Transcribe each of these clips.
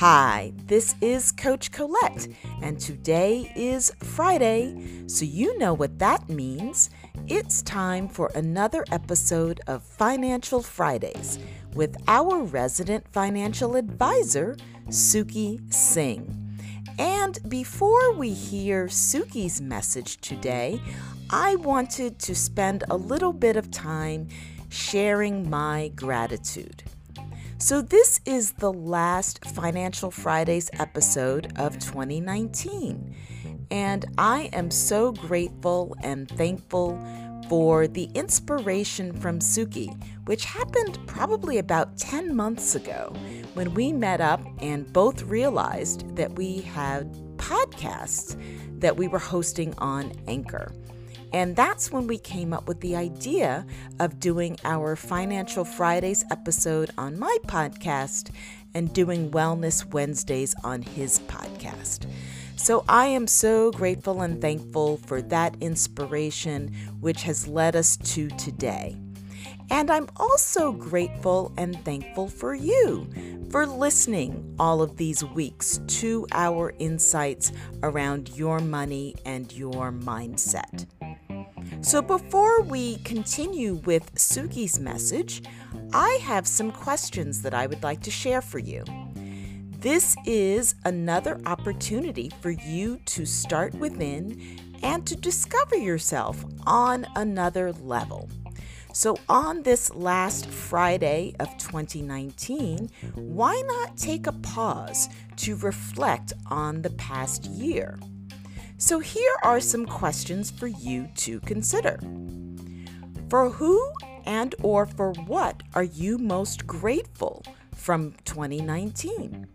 Hi, this is Coach Colette, and today is Friday, so you know what that means. It's time for another episode of Financial Fridays with our resident financial advisor, Suki Singh. And before we hear Suki's message today, I wanted to spend a little bit of time sharing my gratitude. So, this is the last Financial Fridays episode of 2019. And I am so grateful and thankful for the inspiration from Suki, which happened probably about 10 months ago when we met up and both realized that we had podcasts that we were hosting on Anchor. And that's when we came up with the idea of doing our Financial Fridays episode on my podcast and doing Wellness Wednesdays on his podcast. So I am so grateful and thankful for that inspiration, which has led us to today. And I'm also grateful and thankful for you for listening all of these weeks to our insights around your money and your mindset. So, before we continue with Suki's message, I have some questions that I would like to share for you. This is another opportunity for you to start within and to discover yourself on another level. So, on this last Friday of 2019, why not take a pause to reflect on the past year? So, here are some questions for you to consider. For who and or for what are you most grateful from 2019?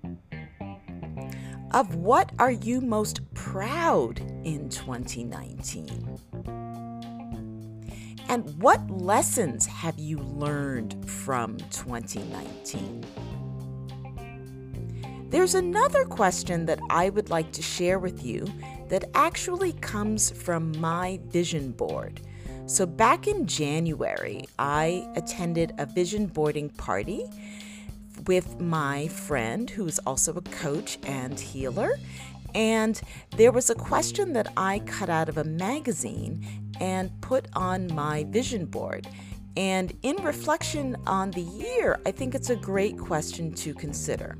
Of what are you most proud in 2019? And what lessons have you learned from 2019? There's another question that I would like to share with you that actually comes from my vision board. So, back in January, I attended a vision boarding party with my friend who's also a coach and healer. And there was a question that I cut out of a magazine and put on my vision board. And in reflection on the year, I think it's a great question to consider.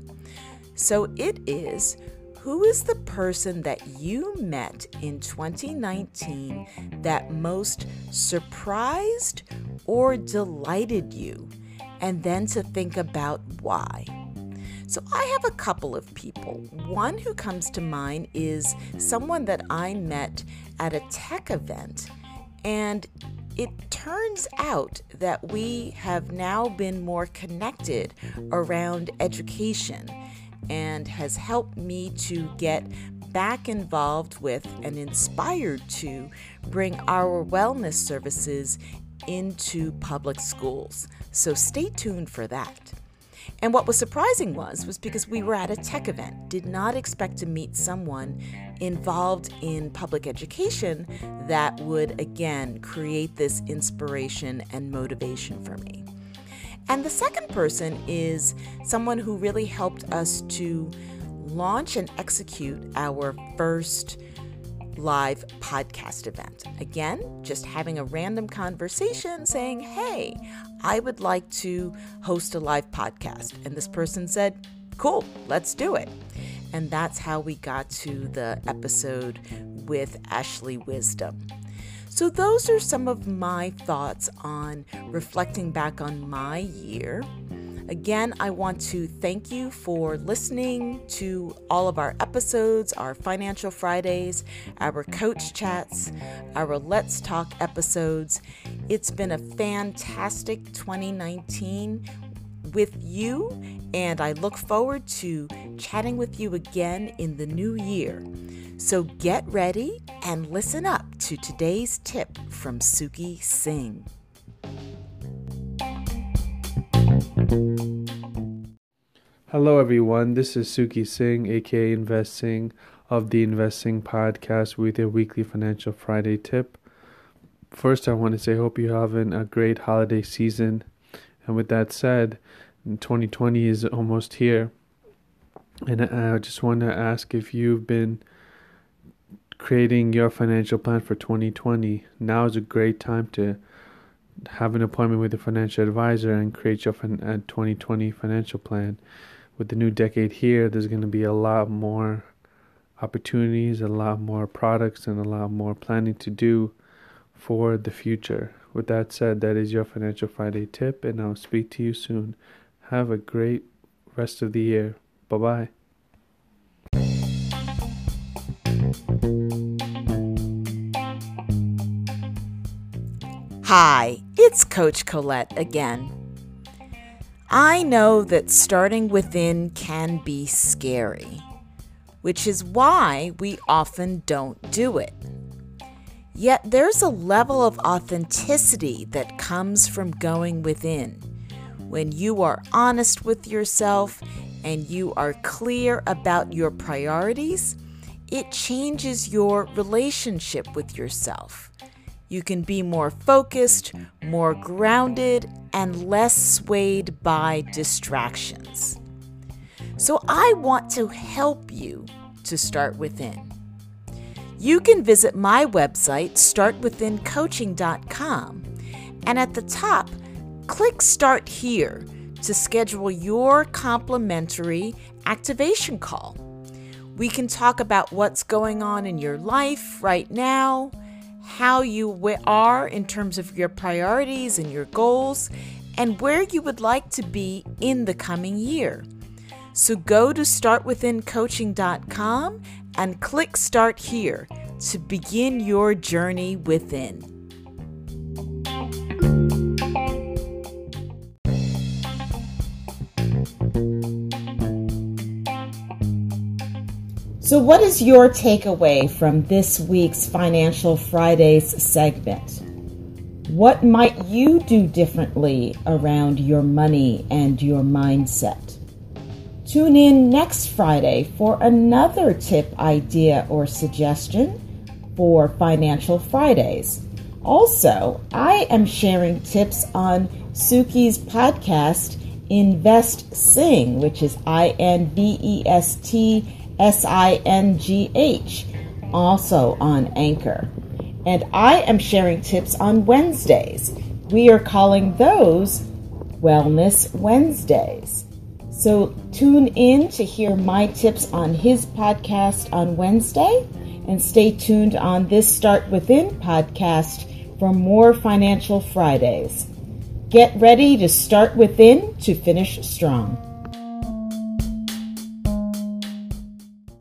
So it is who is the person that you met in 2019 that most surprised or delighted you? And then to think about why. So, I have a couple of people. One who comes to mind is someone that I met at a tech event, and it turns out that we have now been more connected around education and has helped me to get back involved with and inspired to bring our wellness services into public schools. So stay tuned for that. And what was surprising was was because we were at a tech event, did not expect to meet someone involved in public education that would again create this inspiration and motivation for me. And the second person is someone who really helped us to launch and execute our first live podcast event. Again, just having a random conversation saying, Hey, I would like to host a live podcast. And this person said, Cool, let's do it. And that's how we got to the episode with Ashley Wisdom. So, those are some of my thoughts on reflecting back on my year. Again, I want to thank you for listening to all of our episodes, our Financial Fridays, our Coach Chats, our Let's Talk episodes. It's been a fantastic 2019 with you, and I look forward to chatting with you again in the new year. So get ready and listen up to today's tip from Suki Singh. Hello, everyone. This is Suki Singh, aka InvestSingh of the InvestSingh Podcast, with your weekly Financial Friday tip. First, I want to say, hope you're having a great holiday season And with that said, 2020 is almost here. And I just want to ask if you've been creating your financial plan for 2020. Now is a great time to have an appointment with a financial advisor and create your 2020 uh, financial plan. With the new decade here, there's going to be a lot more opportunities, a lot more products, and a lot more planning to do for the future. With that said, that is your Financial Friday tip, and I'll speak to you soon. Have a great rest of the year. Bye bye. Hi, it's Coach Colette again. I know that starting within can be scary, which is why we often don't do it. Yet there's a level of authenticity that comes from going within. When you are honest with yourself and you are clear about your priorities, it changes your relationship with yourself. You can be more focused, more grounded, and less swayed by distractions. So, I want to help you to start within. You can visit my website, startwithincoaching.com, and at the top, click Start Here to schedule your complimentary activation call. We can talk about what's going on in your life right now how you are in terms of your priorities and your goals, and where you would like to be in the coming year. So go to startwithincoaching.com and click Start Here to begin your journey within. So, what is your takeaway from this week's Financial Fridays segment? What might you do differently around your money and your mindset? Tune in next Friday for another tip, idea, or suggestion for Financial Fridays. Also, I am sharing tips on Suki's podcast, InvestSingh, which is I N V E S T S I N G H, also on Anchor. And I am sharing tips on Wednesdays. We are calling those Wellness Wednesdays. So tune in to hear my tips on his podcast on Wednesday and stay tuned on this Start Within podcast for more Financial Fridays. Get ready to start within to finish strong.